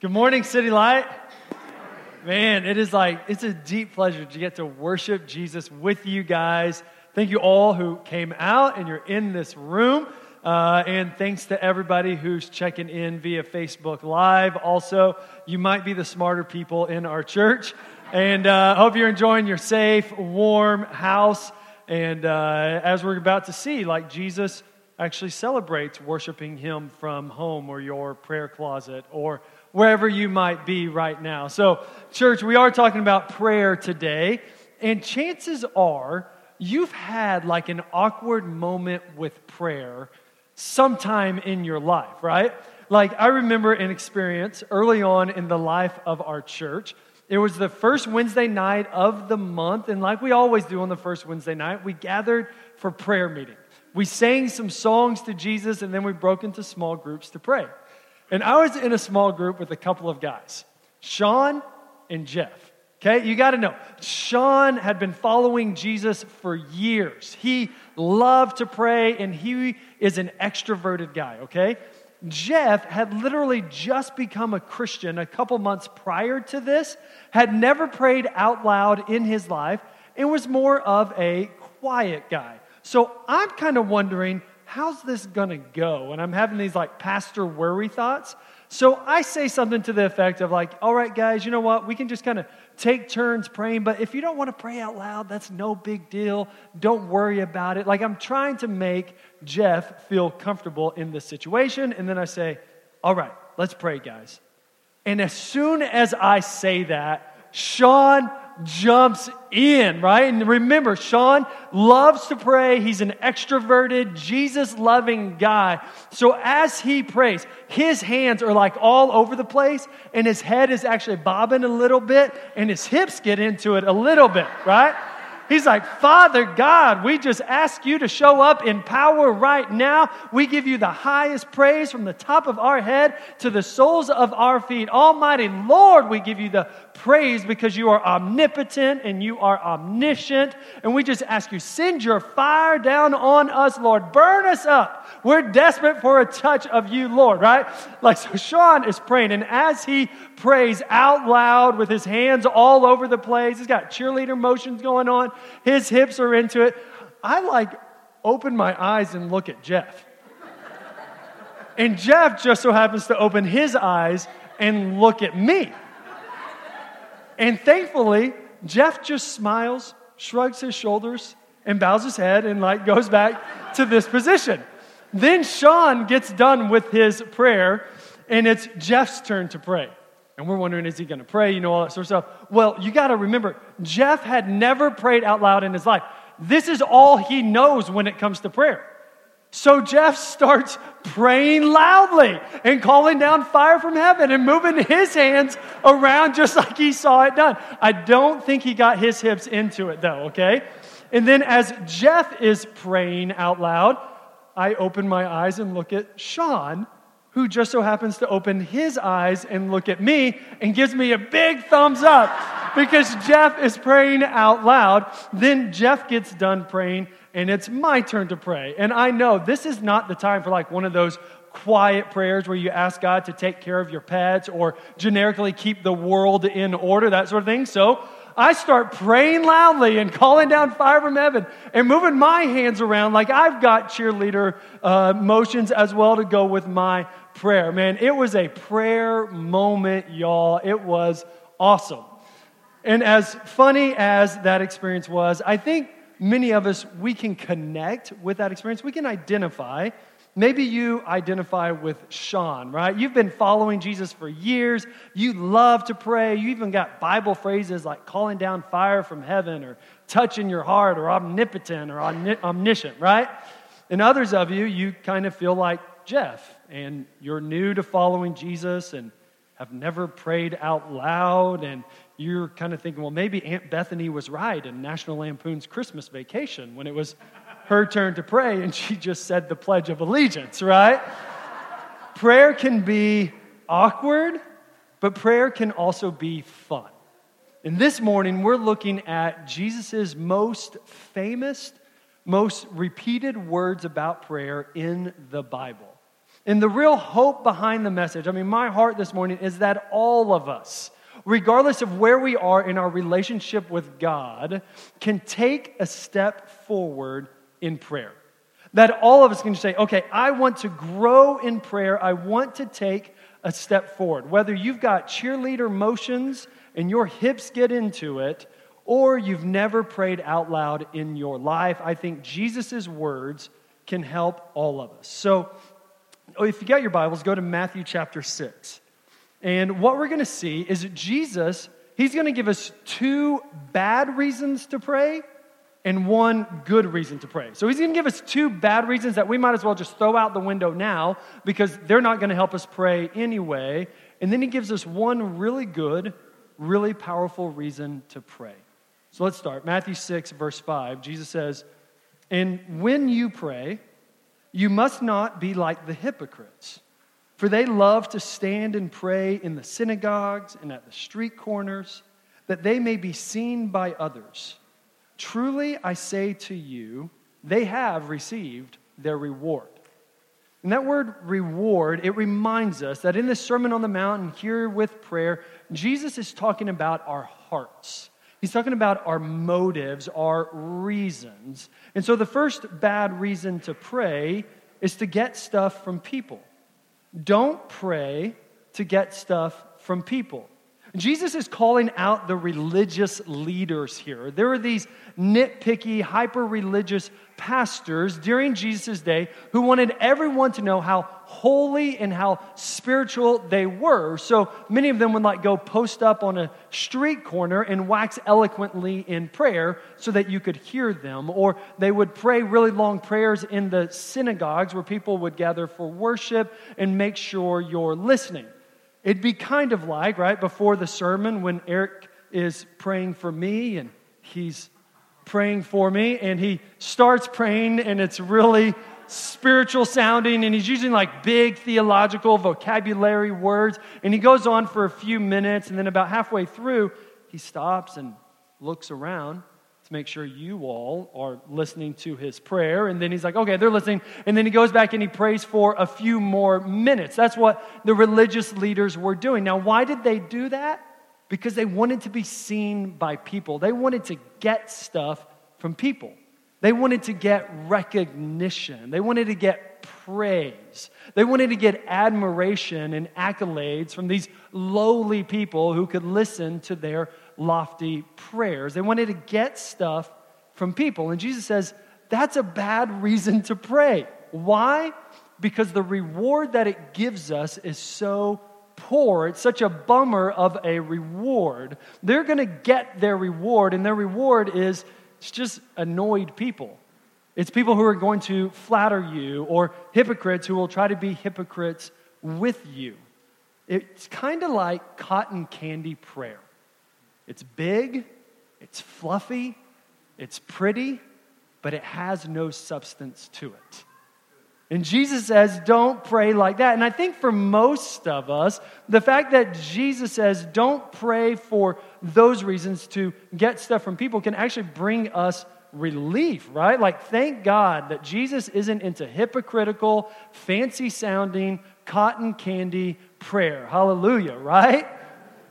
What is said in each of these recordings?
Good morning, City Light. Man, it is like, it's a deep pleasure to get to worship Jesus with you guys. Thank you all who came out and you're in this room. Uh, and thanks to everybody who's checking in via Facebook Live. Also, you might be the smarter people in our church. And uh, hope you're enjoying your safe, warm house. And uh, as we're about to see, like Jesus actually celebrates worshiping Him from home or your prayer closet or wherever you might be right now. So, church, we are talking about prayer today, and chances are you've had like an awkward moment with prayer sometime in your life, right? Like, I remember an experience early on in the life of our church. It was the first Wednesday night of the month, and like we always do on the first Wednesday night, we gathered for prayer meeting. We sang some songs to Jesus, and then we broke into small groups to pray. And I was in a small group with a couple of guys, Sean and Jeff. Okay, you got to know. Sean had been following Jesus for years. He loved to pray and he is an extroverted guy, okay? Jeff had literally just become a Christian a couple months prior to this, had never prayed out loud in his life, and was more of a quiet guy. So I'm kind of wondering how's this going to go? And I'm having these like pastor worry thoughts. So I say something to the effect of like, all right, guys, you know what? We can just kind of take turns praying, but if you don't want to pray out loud, that's no big deal. Don't worry about it. Like I'm trying to make Jeff feel comfortable in this situation. And then I say, all right, let's pray, guys. And as soon as I say that, Sean jumps in, right? And remember, Sean loves to pray. He's an extroverted, Jesus loving guy. So as he prays, his hands are like all over the place, and his head is actually bobbing a little bit, and his hips get into it a little bit, right? He's like, Father God, we just ask you to show up in power right now. We give you the highest praise from the top of our head to the soles of our feet. Almighty Lord, we give you the praise because you are omnipotent and you are omniscient. And we just ask you, send your fire down on us, Lord. Burn us up. We're desperate for a touch of you, Lord, right? Like, so Sean is praying. And as he prays out loud with his hands all over the place, he's got cheerleader motions going on, his hips are into it. I like open my eyes and look at Jeff. And Jeff just so happens to open his eyes and look at me. And thankfully, Jeff just smiles, shrugs his shoulders, and bows his head and like goes back to this position. Then Sean gets done with his prayer, and it's Jeff's turn to pray. And we're wondering, is he going to pray? You know, all that sort of stuff. Well, you got to remember, Jeff had never prayed out loud in his life. This is all he knows when it comes to prayer. So Jeff starts praying loudly and calling down fire from heaven and moving his hands around just like he saw it done. I don't think he got his hips into it though, okay? And then as Jeff is praying out loud, I open my eyes and look at Sean, who just so happens to open his eyes and look at me and gives me a big thumbs up because Jeff is praying out loud. Then Jeff gets done praying and it's my turn to pray. And I know this is not the time for like one of those quiet prayers where you ask God to take care of your pets or generically keep the world in order, that sort of thing. So I start praying loudly and calling down fire from heaven and moving my hands around like I've got cheerleader uh, motions as well to go with my prayer. Man, it was a prayer moment, y'all. It was awesome. And as funny as that experience was, I think many of us, we can connect with that experience. We can identify. Maybe you identify with Sean, right? You've been following Jesus for years. You love to pray. You even got Bible phrases like calling down fire from heaven or touching your heart or omnipotent or omniscient, right? And others of you, you kind of feel like Jeff and you're new to following Jesus and have never prayed out loud and you're kind of thinking, well, maybe Aunt Bethany was right in National Lampoon's Christmas Vacation when it was her turn to pray and she just said the Pledge of Allegiance, right? prayer can be awkward, but prayer can also be fun. And this morning, we're looking at Jesus' most famous, most repeated words about prayer in the Bible. And the real hope behind the message, I mean, my heart this morning is that all of us, regardless of where we are in our relationship with God, can take a step forward in prayer. That all of us can say, okay, I want to grow in prayer. I want to take a step forward. Whether you've got cheerleader motions and your hips get into it, or you've never prayed out loud in your life, I think Jesus' words can help all of us. So, if you got your Bibles, go to Matthew chapter 6. And what we're going to see is Jesus, he's going to give us two bad reasons to pray and one good reason to pray. So he's going to give us two bad reasons that we might as well just throw out the window now because they're not going to help us pray anyway. And then he gives us one really good, really powerful reason to pray. So let's start. Matthew 6, verse 5. Jesus says, And when you pray, you must not be like the hypocrites, for they love to stand and pray in the synagogues and at the street corners, that they may be seen by others. Truly, I say to you, they have received their reward. And that word reward, it reminds us that in the Sermon on the Mount and here with prayer, Jesus is talking about our hearts. He's talking about our motives, our reasons. And so the first bad reason to pray is to get stuff from people. Don't pray to get stuff from people. Jesus is calling out the religious leaders here. There are these nitpicky, hyper religious pastors during Jesus' day who wanted everyone to know how holy and how spiritual they were. So many of them would like go post up on a street corner and wax eloquently in prayer so that you could hear them. Or they would pray really long prayers in the synagogues where people would gather for worship and make sure you're listening. It'd be kind of like, right, before the sermon when Eric is praying for me and he's praying for me and he starts praying and it's really spiritual sounding and he's using like big theological vocabulary words and he goes on for a few minutes and then about halfway through he stops and looks around to make sure you all are listening to his prayer. And then he's like, okay, they're listening. And then he goes back and he prays for a few more minutes. That's what the religious leaders were doing. Now, why did they do that? Because they wanted to be seen by people, they wanted to get stuff from people. They wanted to get recognition. They wanted to get praise. They wanted to get admiration and accolades from these lowly people who could listen to their lofty prayers. They wanted to get stuff from people. And Jesus says, that's a bad reason to pray. Why? Because the reward that it gives us is so poor. It's such a bummer of a reward. They're going to get their reward, and their reward is it's just annoyed people. It's people who are going to flatter you, or hypocrites who will try to be hypocrites with you. It's kind of like cotton candy prayer. It's big, it's fluffy, it's pretty, but it has no substance to it. And Jesus says, don't pray like that. And I think for most of us, the fact that Jesus says, don't pray for those reasons to get stuff from people can actually bring us relief, right? Like, thank God that Jesus isn't into hypocritical, fancy sounding, cotton candy prayer. Hallelujah, right?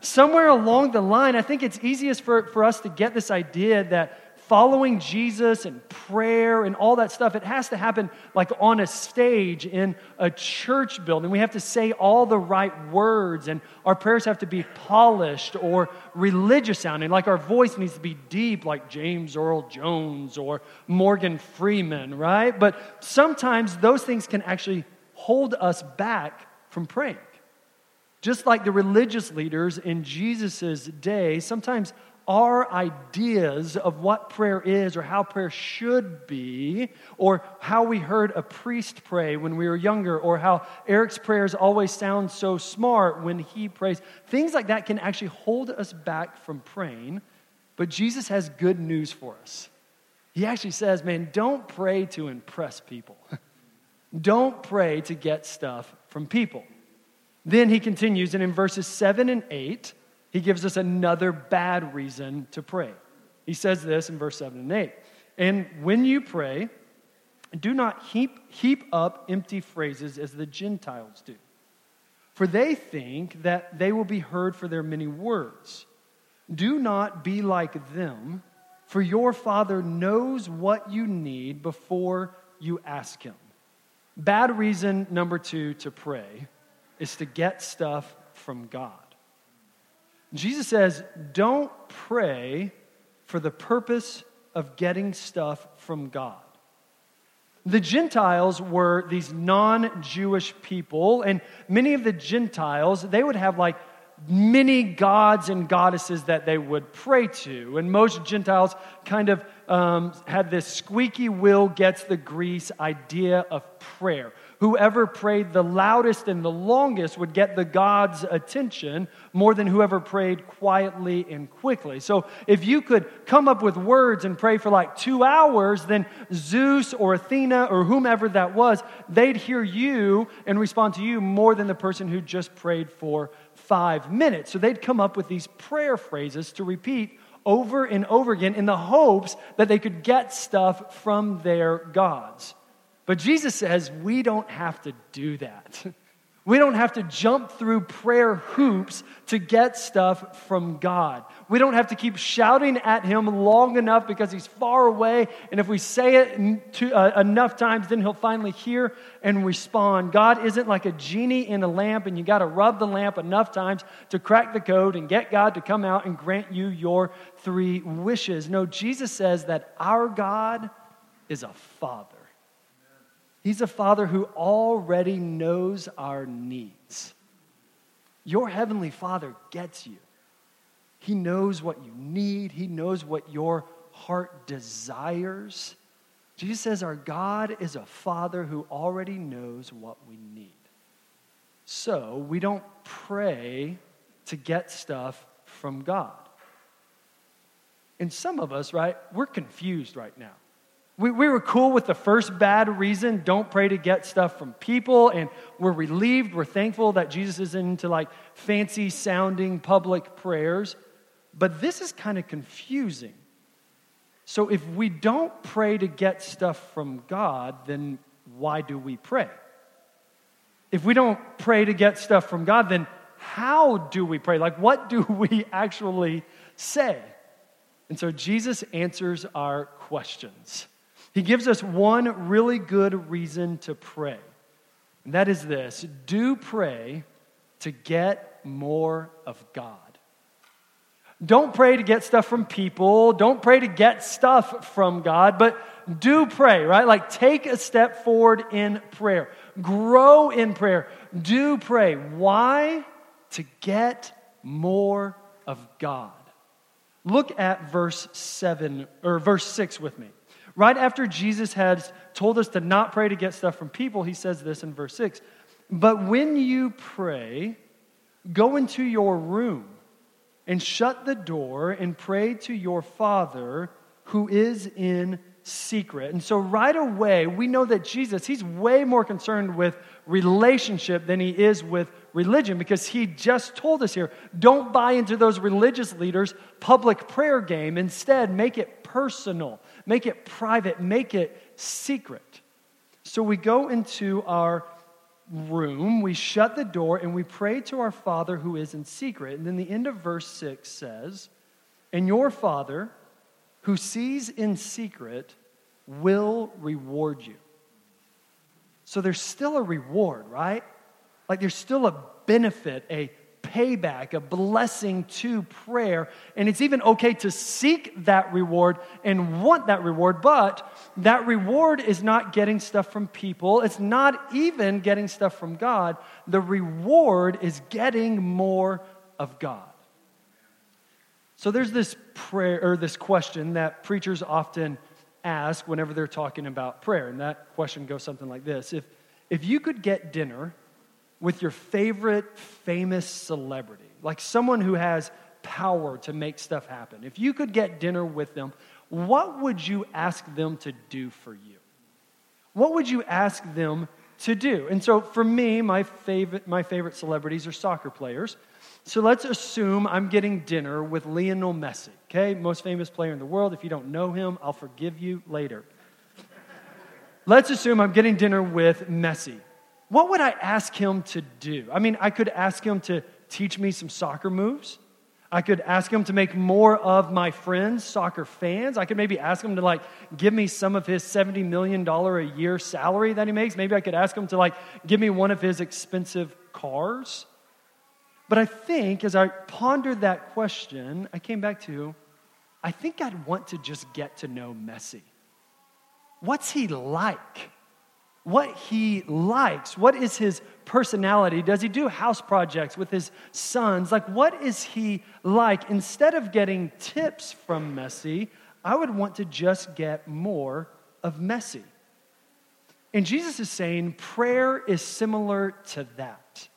Somewhere along the line, I think it's easiest for, for us to get this idea that following Jesus and prayer and all that stuff, it has to happen like on a stage in a church building. We have to say all the right words, and our prayers have to be polished or religious sounding. Like our voice needs to be deep, like James Earl Jones or Morgan Freeman, right? But sometimes those things can actually hold us back from praying. Just like the religious leaders in Jesus' day, sometimes our ideas of what prayer is or how prayer should be, or how we heard a priest pray when we were younger, or how Eric's prayers always sound so smart when he prays, things like that can actually hold us back from praying. But Jesus has good news for us. He actually says, man, don't pray to impress people. don't pray to get stuff from people. Then he continues, and in verses 7 and 8, he gives us another bad reason to pray. He says this in verse 7 and 8. And when you pray, Do not heap, heap up empty phrases as the Gentiles do, for they think that they will be heard for their many words. Do not be like them, for your Father knows what you need before you ask Him. Bad reason number two to pray is to get stuff from God. Jesus says, don't pray for the purpose of getting stuff from God. The Gentiles were these non Jewish people, and many of the Gentiles, they would have like many gods and goddesses that they would pray to. And most Gentiles kind of um, had this squeaky wheel gets the grease idea of prayer. Whoever prayed the loudest and the longest would get the God's attention more than whoever prayed quietly and quickly. So if you could come up with words and pray for like two hours, then Zeus or Athena or whomever that was, they'd hear you and respond to you more than the person who just prayed for five minutes. So they'd come up with these prayer phrases to repeat over and over again in the hopes that they could get stuff from their gods. But Jesus says we don't have to do that. We don't have to jump through prayer hoops to get stuff from God. We don't have to keep shouting at Him long enough because He's far away. And if we say it to, uh, enough times, then He'll finally hear and respond. God isn't like a genie in a lamp, and you got to rub the lamp enough times to crack the code and get God to come out and grant you your three wishes. No, Jesus says that our God is a father. He's a father who already knows our needs. Your heavenly father gets you. He knows what you need, He knows what your heart desires. Jesus says our God is a father who already knows what we need. So we don't pray to get stuff from God. And some of us, right, we're confused right now. We, we were cool with the first bad reason don't pray to get stuff from people. And we're relieved, we're thankful that Jesus isn't into like fancy sounding public prayers. But this is kind of confusing. So if we don't pray to get stuff from God, then why do we pray? If we don't pray to get stuff from God, then how do we pray? Like, what do we actually say? And so Jesus answers our questions. He gives us one really good reason to pray, and that is this do pray to get more of God. Don't pray to get stuff from people. Don't pray to get stuff from God, but do pray, right? Like take a step forward in prayer. Grow in prayer. Do pray. Why? To get more of God. Look at verse 7 or verse 6 with me. Right after Jesus had told us to not pray to get stuff from people, he says this in verse 6 But when you pray, go into your room and shut the door and pray to your Father who is in secret. And so, right away, we know that Jesus, he's way more concerned with relationship than he is with religion because he just told us here don't buy into those religious leaders' public prayer game. Instead, make it personal make it private, make it secret. So we go into our room, we shut the door, and we pray to our Father who is in secret. And then the end of verse 6 says, And your Father who sees in secret will reward you. So there's still a reward, right? Like there's still a benefit, a payback, a blessing to prayer. And it's even okay to seek that reward and want that reward, but that reward is not getting stuff from people. It's not even getting stuff from God. The reward is getting more of God. So there's this prayer or this question that preachers often ask whenever they're talking about prayer. And that question goes something like this If, if you could get dinner with your favorite famous celebrity, like someone who has power to make stuff happen, if you could get dinner with them, what would you ask them to do for you? What would you ask them to do? And so for me, my favorite, my favorite celebrities are soccer players. So let's assume I'm getting dinner with Lionel Messi, okay? Most famous player in the world. If you don't know him, I'll forgive you later. let's assume I'm getting dinner with Messi. What would I ask him to do? I mean, I could ask him to teach me some soccer moves. I could ask him to make more of my friends soccer fans. I could maybe ask him to like give me some of his $70 million a year salary that he makes. Maybe I could ask him to like give me one of his expensive cars. But I think as I pondered that question, I came back to I think I'd want to just get to know Messi. What's he like? What he likes. What is his personality? Does he do house projects with his sons? Like, what is he like? Instead of getting tips from Messi, I would want to just get more of Messi. And Jesus is saying prayer is similar to that.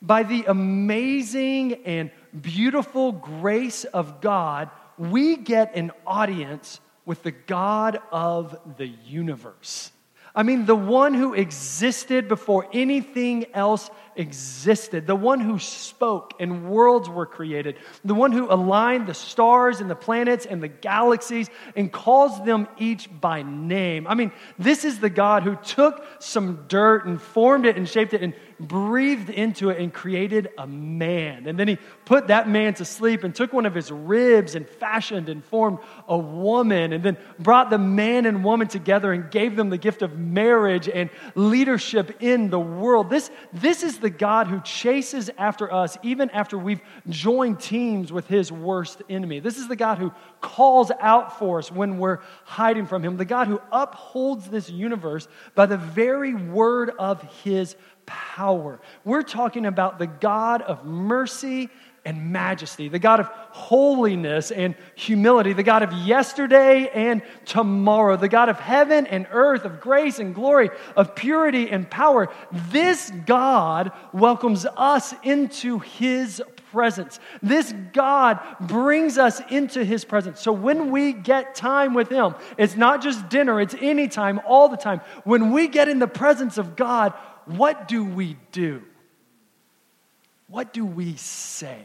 By the amazing and beautiful grace of God, we get an audience with the God of the universe. I mean, the one who existed before anything else existed, the one who spoke and worlds were created, the one who aligned the stars and the planets and the galaxies and calls them each by name. I mean, this is the God who took some dirt and formed it and shaped it and breathed into it and created a man. And then he put that man to sleep and took one of his ribs and fashioned and formed a woman and then brought the man and woman together and gave them the gift of marriage and leadership in the world. This, this is the God who chases after us even after we've joined teams with his worst enemy. This is the God who calls out for us when we're hiding from him, the God who upholds this universe by the very word of his power. We're talking about the God of mercy and majesty, the God of holiness and humility, the God of yesterday and tomorrow, the God of heaven and earth, of grace and glory, of purity and power. This God welcomes us into his presence. This God brings us into his presence. So when we get time with him, it's not just dinner, it's any time, all the time. When we get in the presence of God, what do we do? What do we say?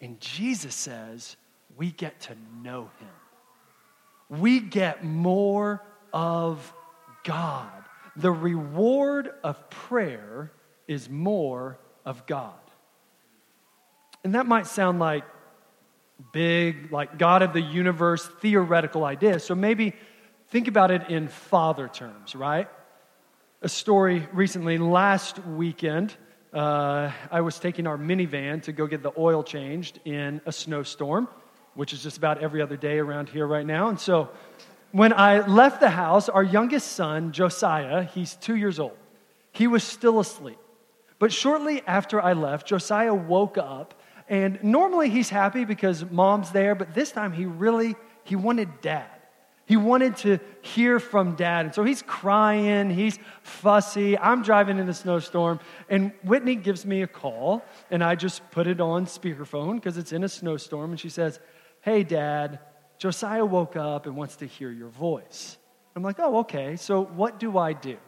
And Jesus says, we get to know him. We get more of God. The reward of prayer is more of God. And that might sound like big, like God of the universe, theoretical ideas. So maybe think about it in father terms, right? A story recently, last weekend, uh, I was taking our minivan to go get the oil changed in a snowstorm, which is just about every other day around here right now. And so when I left the house, our youngest son, Josiah, he's two years old, he was still asleep. But shortly after I left, Josiah woke up, and normally he's happy because mom's there, but this time he really he wanted dad. He wanted to hear from dad. And so he's crying, he's fussy. I'm driving in a snowstorm, and Whitney gives me a call, and I just put it on speakerphone because it's in a snowstorm. And she says, Hey, dad, Josiah woke up and wants to hear your voice. I'm like, Oh, okay. So what do I do?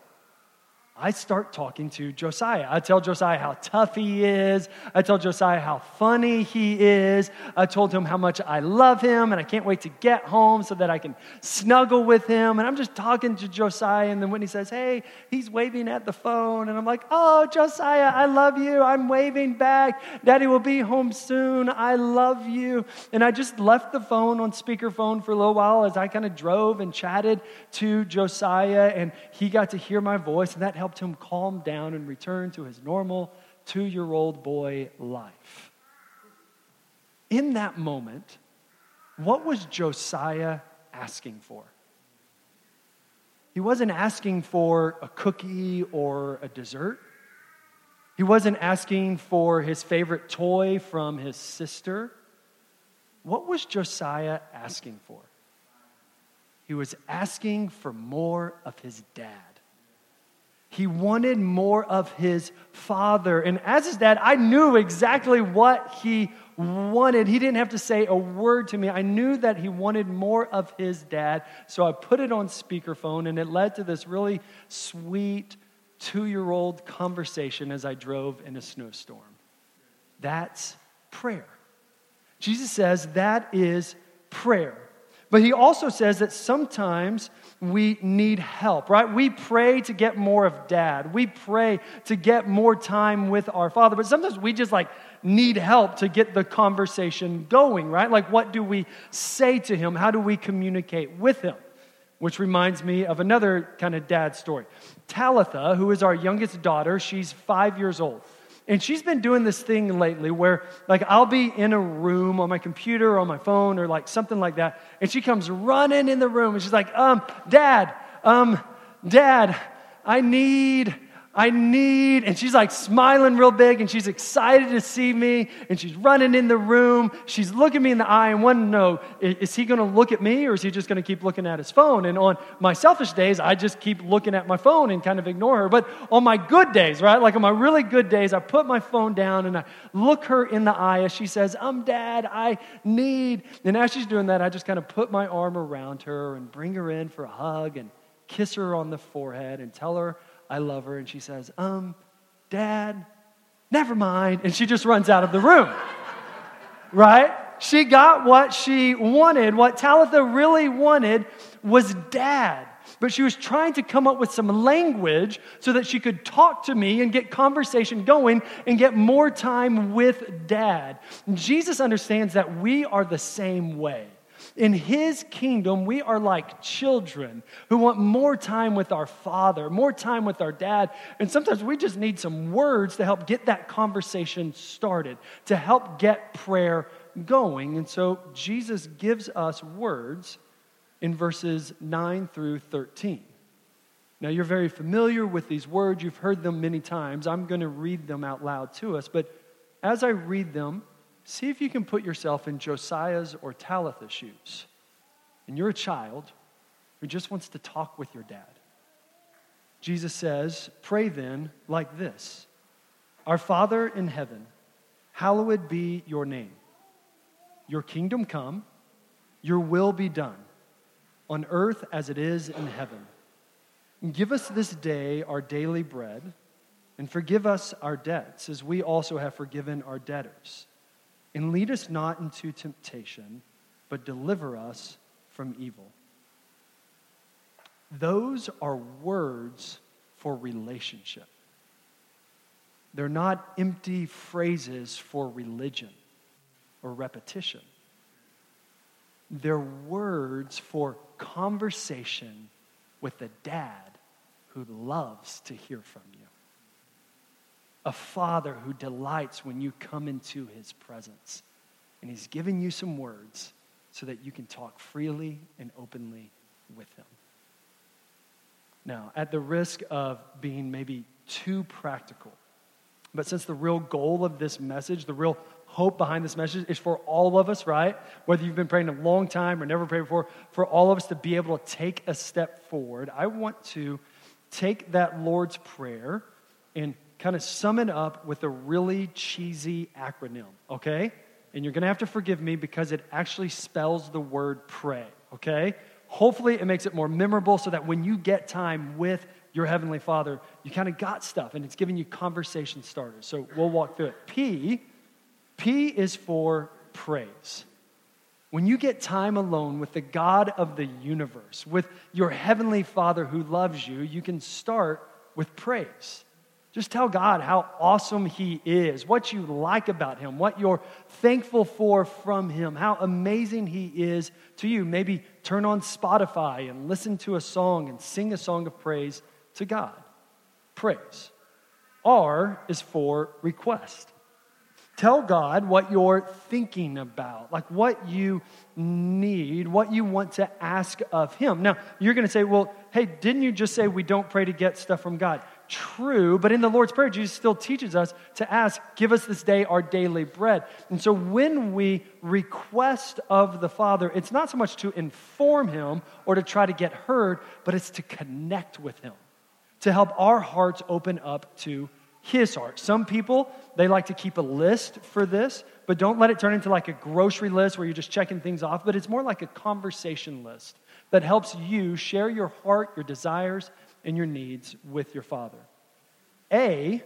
I start talking to Josiah. I tell Josiah how tough he is. I tell Josiah how funny he is. I told him how much I love him and I can't wait to get home so that I can snuggle with him. And I'm just talking to Josiah. And then when he says, Hey, he's waving at the phone. And I'm like, Oh, Josiah, I love you. I'm waving back. Daddy will be home soon. I love you. And I just left the phone on speakerphone for a little while as I kind of drove and chatted to Josiah. And he got to hear my voice. And that helped helped him calm down and return to his normal two year old boy life. In that moment, what was Josiah asking for? He wasn't asking for a cookie or a dessert. He wasn't asking for his favorite toy from his sister. What was Josiah asking for? He was asking for more of his dad. He wanted more of his father. And as his dad, I knew exactly what he wanted. He didn't have to say a word to me. I knew that he wanted more of his dad. So I put it on speakerphone, and it led to this really sweet two year old conversation as I drove in a snowstorm. That's prayer. Jesus says that is prayer. But he also says that sometimes we need help, right? We pray to get more of dad. We pray to get more time with our father. But sometimes we just like need help to get the conversation going, right? Like, what do we say to him? How do we communicate with him? Which reminds me of another kind of dad story. Talitha, who is our youngest daughter, she's five years old. And she's been doing this thing lately where, like, I'll be in a room on my computer or on my phone or like something like that, and she comes running in the room and she's like, um, Dad, um, Dad, I need I need, and she's like smiling real big and she's excited to see me and she's running in the room. She's looking me in the eye and wanting to know, is he going to look at me or is he just going to keep looking at his phone? And on my selfish days, I just keep looking at my phone and kind of ignore her. But on my good days, right, like on my really good days, I put my phone down and I look her in the eye as she says, I'm dad, I need. And as she's doing that, I just kind of put my arm around her and bring her in for a hug and kiss her on the forehead and tell her I love her. And she says, Um, Dad, never mind. And she just runs out of the room. right? She got what she wanted. What Talitha really wanted was dad. But she was trying to come up with some language so that she could talk to me and get conversation going and get more time with dad. Jesus understands that we are the same way. In His kingdom, we are like children who want more time with our father, more time with our dad. And sometimes we just need some words to help get that conversation started, to help get prayer going. And so Jesus gives us words in verses 9 through 13. Now, you're very familiar with these words, you've heard them many times. I'm going to read them out loud to us, but as I read them, See if you can put yourself in Josiah's or Talitha's shoes. And you're a child who just wants to talk with your dad. Jesus says, Pray then like this Our Father in heaven, hallowed be your name. Your kingdom come, your will be done, on earth as it is in heaven. And give us this day our daily bread, and forgive us our debts, as we also have forgiven our debtors and lead us not into temptation, but deliver us from evil. Those are words for relationship. They're not empty phrases for religion or repetition. They're words for conversation with a dad who loves to hear from you a father who delights when you come into his presence. And he's given you some words so that you can talk freely and openly with him. Now, at the risk of being maybe too practical, but since the real goal of this message, the real hope behind this message is for all of us, right? Whether you've been praying a long time or never prayed before, for all of us to be able to take a step forward, I want to take that Lord's Prayer and kind of sum it up with a really cheesy acronym, okay? And you're going to have to forgive me because it actually spells the word pray, okay? Hopefully, it makes it more memorable so that when you get time with your Heavenly Father, you kind of got stuff and it's giving you conversation starters. So we'll walk through it. P, P is for praise. When you get time alone with the God of the universe, with your Heavenly Father who loves you, you can start with praise. Just tell God how awesome He is, what you like about Him, what you're thankful for from Him, how amazing He is to you. Maybe turn on Spotify and listen to a song and sing a song of praise to God. Praise. R is for request. Tell God what you're thinking about, like what you need, what you want to ask of Him. Now, you're going to say, well, hey, didn't you just say we don't pray to get stuff from God? True, but in the Lord's Prayer, Jesus still teaches us to ask, Give us this day our daily bread. And so when we request of the Father, it's not so much to inform Him or to try to get heard, but it's to connect with Him, to help our hearts open up to His heart. Some people, they like to keep a list for this, but don't let it turn into like a grocery list where you're just checking things off, but it's more like a conversation list that helps you share your heart, your desires, and your needs with your Father. A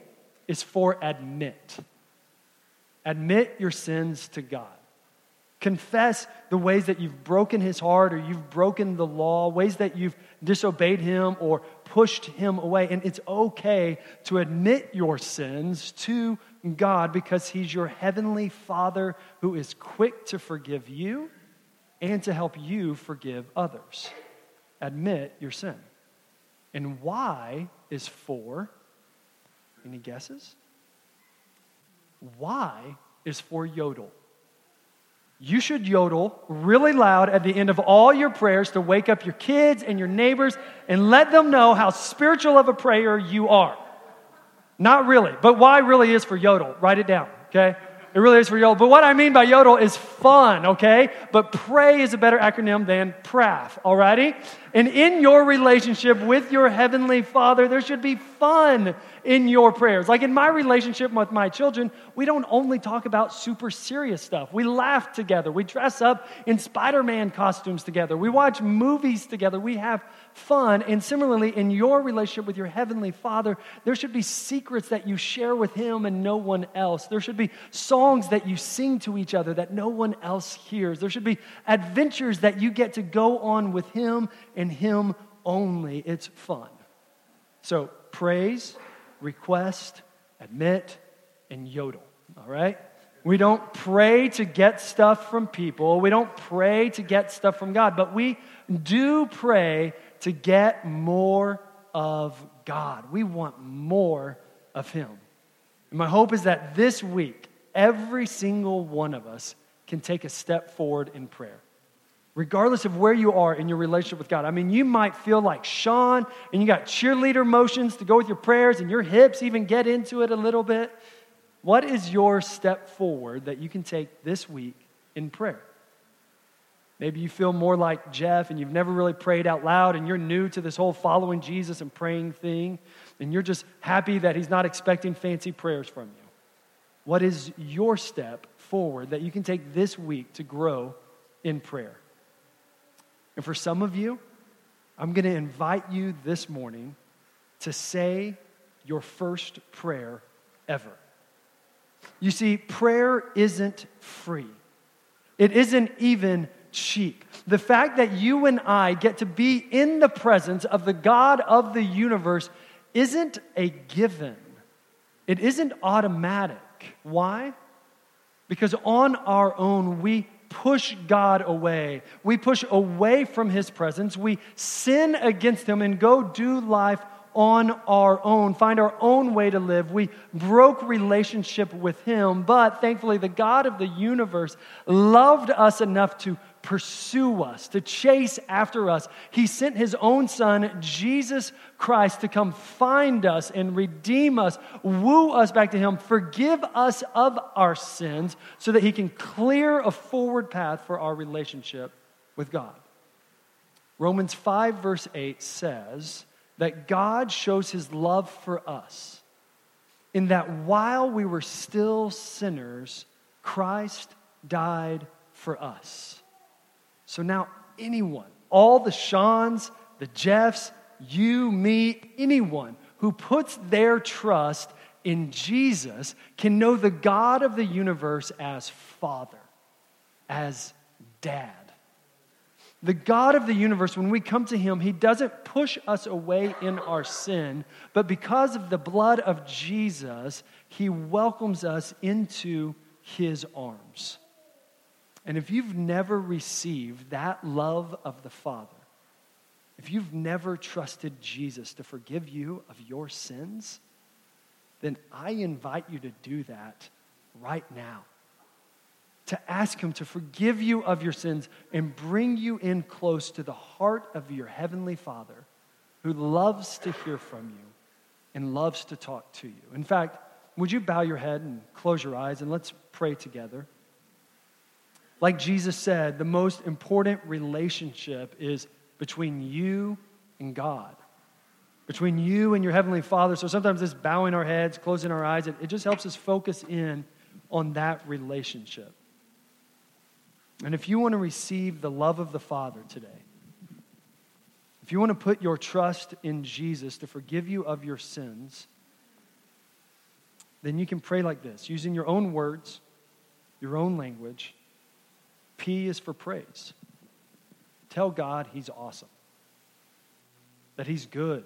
is for admit. Admit your sins to God. Confess the ways that you've broken his heart or you've broken the law, ways that you've disobeyed him or pushed him away. And it's okay to admit your sins to God because he's your heavenly Father who is quick to forgive you and to help you forgive others. Admit your sin. And Y is for? Any guesses? Y is for yodel you should yodel really loud at the end of all your prayers to wake up your kids and your neighbors and let them know how spiritual of a prayer you are. Not really, but Y really is for yodel. Write it down, okay? It really is for yodel. But what I mean by yodel is fun, okay? But pray is a better acronym than PRAF, alrighty? And in your relationship with your heavenly Father, there should be fun in your prayers. Like in my relationship with my children, we don't only talk about super serious stuff. We laugh together. We dress up in Spider Man costumes together. We watch movies together. We have fun. And similarly, in your relationship with your Heavenly Father, there should be secrets that you share with Him and no one else. There should be songs that you sing to each other that no one else hears. There should be adventures that you get to go on with Him and Him only. It's fun. So, praise request, admit, and yodel. All right? We don't pray to get stuff from people. We don't pray to get stuff from God, but we do pray to get more of God. We want more of Him. And my hope is that this week, every single one of us can take a step forward in prayer regardless of where you are in your relationship with God. I mean, you might feel like Sean and you got cheerleader motions to go with your prayers and your hips even get into it a little bit. What is your step forward that you can take this week in prayer? Maybe you feel more like Jeff and you've never really prayed out loud and you're new to this whole following Jesus and praying thing and you're just happy that he's not expecting fancy prayers from you. What is your step forward that you can take this week to grow in prayer? And for some of you, I'm going to invite you this morning to say your first prayer ever. You see, prayer isn't free, it isn't even cheap. The fact that you and I get to be in the presence of the God of the universe isn't a given, it isn't automatic. Why? Because on our own, we push God away. We push away from His presence. We sin against Him and go do life on our own, find our own way to live. We broke relationship with Him, but thankfully, the God of the universe loved us enough to pursue us, to chase after us. He sent his own son, Jesus Christ, to come find us and redeem us, woo us back to him, forgive us of our sins, so that he can clear a forward path for our relationship with God. Romans 5, verse 8 says that God shows his love for us in that while we were still sinners, Christ died for us. So now, anyone, all the Seans, the Jeffs, you, me, anyone who puts their trust in Jesus can know the God of the universe as Father, as Dad. The God of the universe, when we come to Him, He doesn't push us away in our sin, but because of the blood of Jesus, He welcomes us into His arms. And if you've never received that love of the Father, if you've never trusted Jesus to forgive you of your sins, then I invite you to do that right now. To ask Him to forgive you of your sins and bring you in close to the heart of your Heavenly Father who loves to hear from you and loves to talk to you. In fact, would you bow your head and close your eyes and let's pray together? Like Jesus said, the most important relationship is between you and God, between you and your Heavenly Father. So sometimes this bowing our heads, closing our eyes, it, it just helps us focus in on that relationship. And if you want to receive the love of the Father today, if you want to put your trust in Jesus to forgive you of your sins, then you can pray like this, using your own words, your own language P is for praise. Tell God He's awesome, that He's good,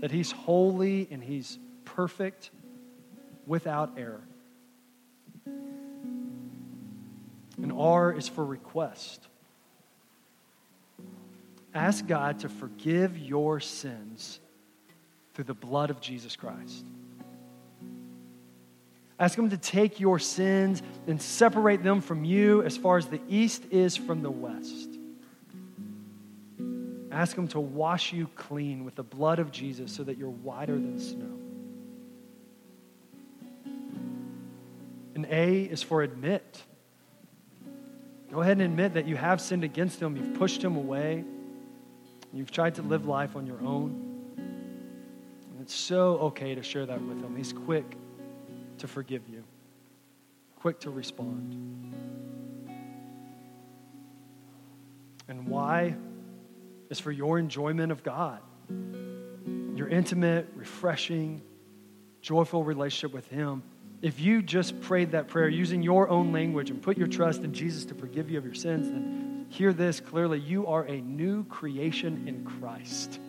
that He's holy and He's perfect without error. And R is for request. Ask God to forgive your sins through the blood of Jesus Christ. Ask Him to take your sins and separate them from you as far as the east is from the west. Ask Him to wash you clean with the blood of Jesus so that you're whiter than snow. And A is for admit. Go ahead and admit that you have sinned against Him, you've pushed Him away, you've tried to live life on your own. And it's so okay to share that with Him. He's quick to forgive you, quick to respond. And Y is for your enjoyment of God, your intimate, refreshing, joyful relationship with Him. If you just prayed that prayer using your own language and put your trust in Jesus to forgive you of your sins, then hear this clearly. You are a new creation in Christ.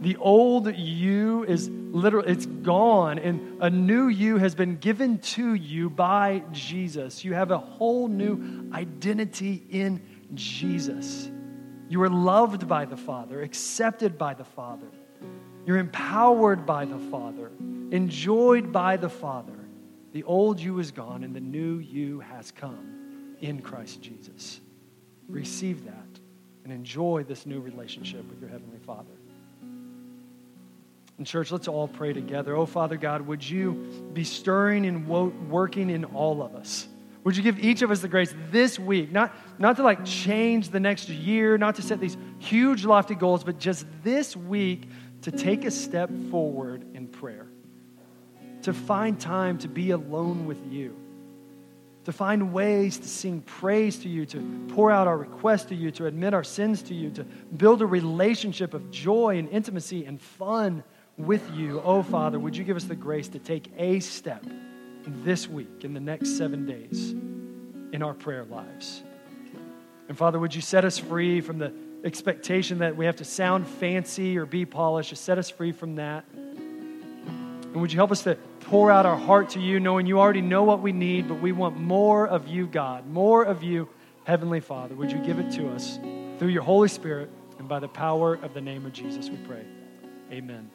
The old you is literally, it's gone, and a new you has been given to you by Jesus. You have a whole new identity in Jesus. You are loved by the Father, accepted by the Father. You're empowered by the Father, enjoyed by the Father. The old you is gone, and the new you has come in Christ Jesus. Receive that and enjoy this new relationship with your Heavenly Father. And, church, let's all pray together. Oh, Father God, would you be stirring and working in all of us? Would you give each of us the grace this week, not, not to like change the next year, not to set these huge, lofty goals, but just this week to take a step forward in prayer, to find time to be alone with you, to find ways to sing praise to you, to pour out our requests to you, to admit our sins to you, to build a relationship of joy and intimacy and fun with you. Oh, Father, would you give us the grace to take a step this week, in the next seven days, in our prayer lives? And Father, would you set us free from the expectation that we have to sound fancy or be polished? Just set us free from that. And would you help us to pour out our heart to you, knowing you already know what we need, but we want more of you, God, more of you, Heavenly Father. Would you give it to us through your Holy Spirit and by the power of the name of Jesus, we pray. Amen.